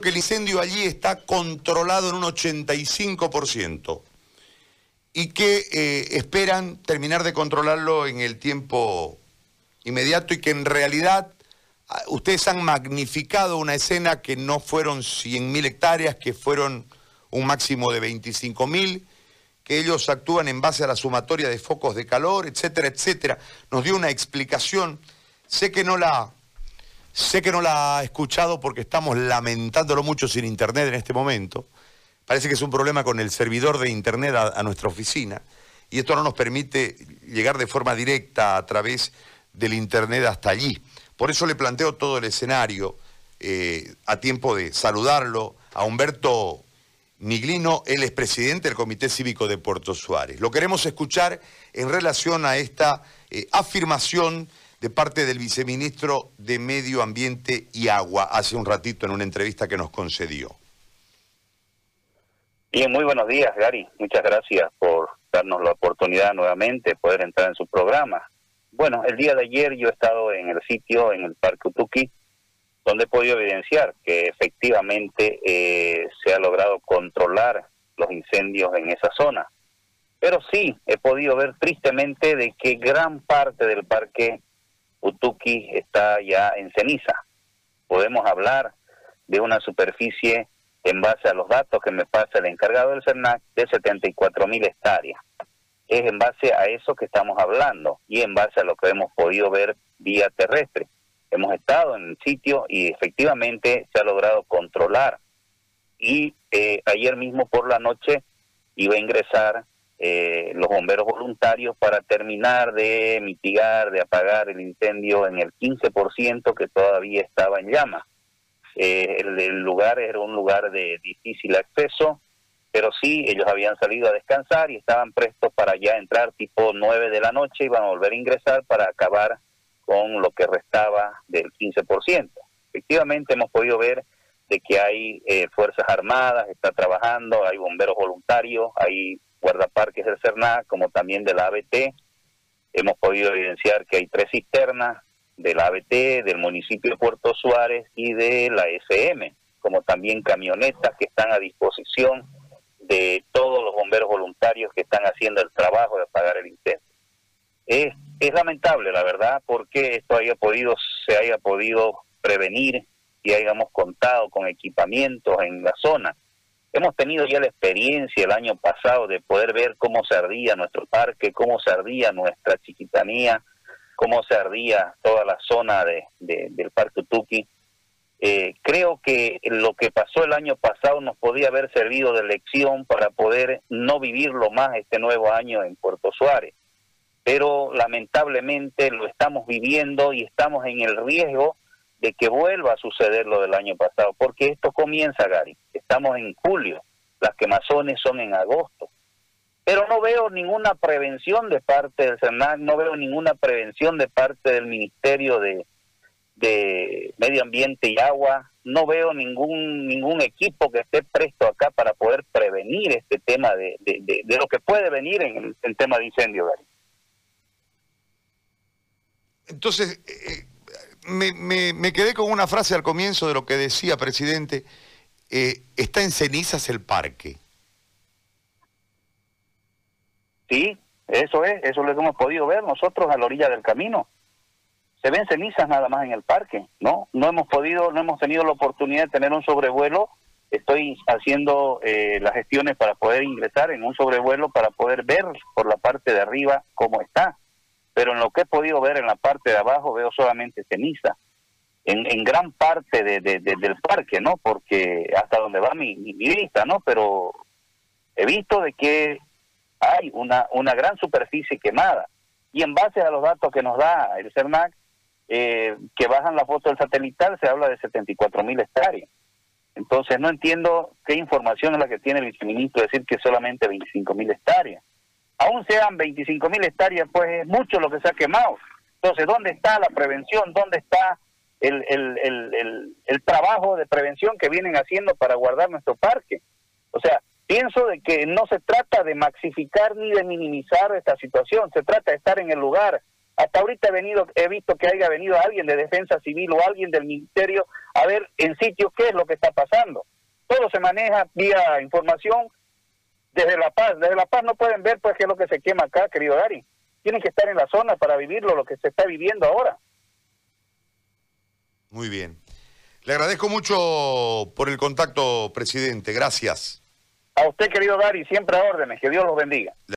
que el incendio allí está controlado en un 85% y que eh, esperan terminar de controlarlo en el tiempo inmediato y que en realidad ah, ustedes han magnificado una escena que no fueron 100.000 hectáreas, que fueron un máximo de 25.000, que ellos actúan en base a la sumatoria de focos de calor, etcétera, etcétera. Nos dio una explicación. Sé que no la Sé que no la ha escuchado porque estamos lamentándolo mucho sin internet en este momento. Parece que es un problema con el servidor de internet a, nuestra oficina y esto no nos permite llegar de forma directa a través del internet hasta allí. Por eso le planteo todo el escenario eh, a tiempo de saludarlo a Humberto Miglino, él es presidente del Comité Cívico de Puerto Suárez. Lo queremos escuchar en relación a esta eh, afirmación de parte del viceministro de Medio Ambiente y Agua hace un ratito en una entrevista que nos concedió. Bien, muy buenos días, Gary. Muchas gracias por darnos la oportunidad nuevamente de poder entrar en su programa. Bueno, el día de ayer yo he estado en el sitio, en el Parque Utuki, donde he podido evidenciar que efectivamente eh, se ha logrado controlar los incendios en esa zona. Pero sí, he podido ver tristemente de que gran parte del parque Utuki está ya en ceniza. Podemos hablar de una superficie en base a los datos que me pasa el encargado del CERNAC de 74 mil hectáreas. Es en base a eso que estamos hablando y en base a lo que hemos podido ver vía terrestre. Hemos estado en el sitio y efectivamente se ha logrado controlar. Y eh, ayer mismo por la noche iba a ingresar eh, los bomberos voluntarios para terminar de mitigar, de apagar el incendio en el 15% que todavía estaba en llamas. Eh, el, lugar era un lugar de difícil acceso, pero sí, ellos habían salido a descansar y estaban prestos para ya entrar tipo 9 de la noche y van a volver a ingresar para acabar con lo que restaba del 15%. Efectivamente hemos podido ver de que hay eh, Fuerzas Armadas, está trabajando, hay bomberos voluntarios, hay guardaparques del CERNAC, como también de la ABT. Hemos podido evidenciar que hay tres cisternas de la ABT, del municipio de Puerto Suárez y de la SM, como también camionetas que están a disposición de todos los bomberos voluntarios que están haciendo el trabajo de apagar el incendio. Es, es lamentable, la verdad, porque esto haya podido, se haya podido prevenir y hayamos contado con equipamientos en la zona Hemos tenido ya la experiencia el año pasado de poder ver cómo se ardía nuestro parque, cómo se ardía nuestra chiquitanía, cómo se ardía toda la zona de, del Parque Utuki. Eh, creo que lo que pasó el año pasado nos podía haber servido de lección para poder no vivirlo más este nuevo año en Puerto Suárez. Pero lamentablemente lo estamos viviendo y estamos en el riesgo de que vuelva a suceder lo del año pasado, porque esto comienza, Gary. Estamos en julio, las quemazones son en agosto. Pero no veo ninguna prevención de parte del CERNAC, no veo ninguna prevención de parte del Ministerio de, de Medio Ambiente y Agua, no veo ningún ningún equipo que esté presto acá para poder prevenir este tema de, de, lo que puede venir en el, tema de incendio, Gary. Entonces, eh, me, me, quedé con una frase al comienzo de lo que decía, presidente. Eh, está en cenizas el parque. Sí, eso es, eso es lo que hemos podido ver nosotros a la orilla del camino. Se ven cenizas nada más en el parque, ¿no? No hemos podido, no hemos tenido la oportunidad de tener un sobrevuelo. Estoy haciendo eh, las gestiones para poder ingresar en un sobrevuelo para poder ver por la parte de arriba cómo está pero en lo que he podido ver en la parte de abajo veo solamente ceniza. En, en gran parte de, del parque, ¿no? Porque hasta donde va mi, vista, ¿no? Pero he visto de que hay una, una gran superficie quemada. Y en base a los datos que nos da el CERNAC, eh, que bajan la foto del satelital, se habla de 74 mil hectáreas. Entonces no entiendo qué información es la que tiene el viceministro decir que solamente 25 mil hectáreas aún sean 25 mil hectáreas, pues es mucho lo que se ha quemado. Entonces, ¿dónde está la prevención? ¿Dónde está el, el, trabajo de prevención que vienen haciendo para guardar nuestro parque? O sea, pienso de que no se trata de maxificar ni de minimizar esta situación, se trata de estar en el lugar, Hasta ahorita he venido, he visto que haya venido alguien de defensa civil o alguien del ministerio a ver en sitio qué es lo que está pasando. Todo se maneja vía información desde La Paz. Desde La Paz no pueden ver pues qué es lo que se quema acá, querido Gary. Tienen que estar en la zona para vivirlo, lo que se está viviendo ahora. Muy bien. Le agradezco mucho por el contacto, presidente. Gracias. A usted, querido Gary, siempre a órdenes. Que Dios los bendiga.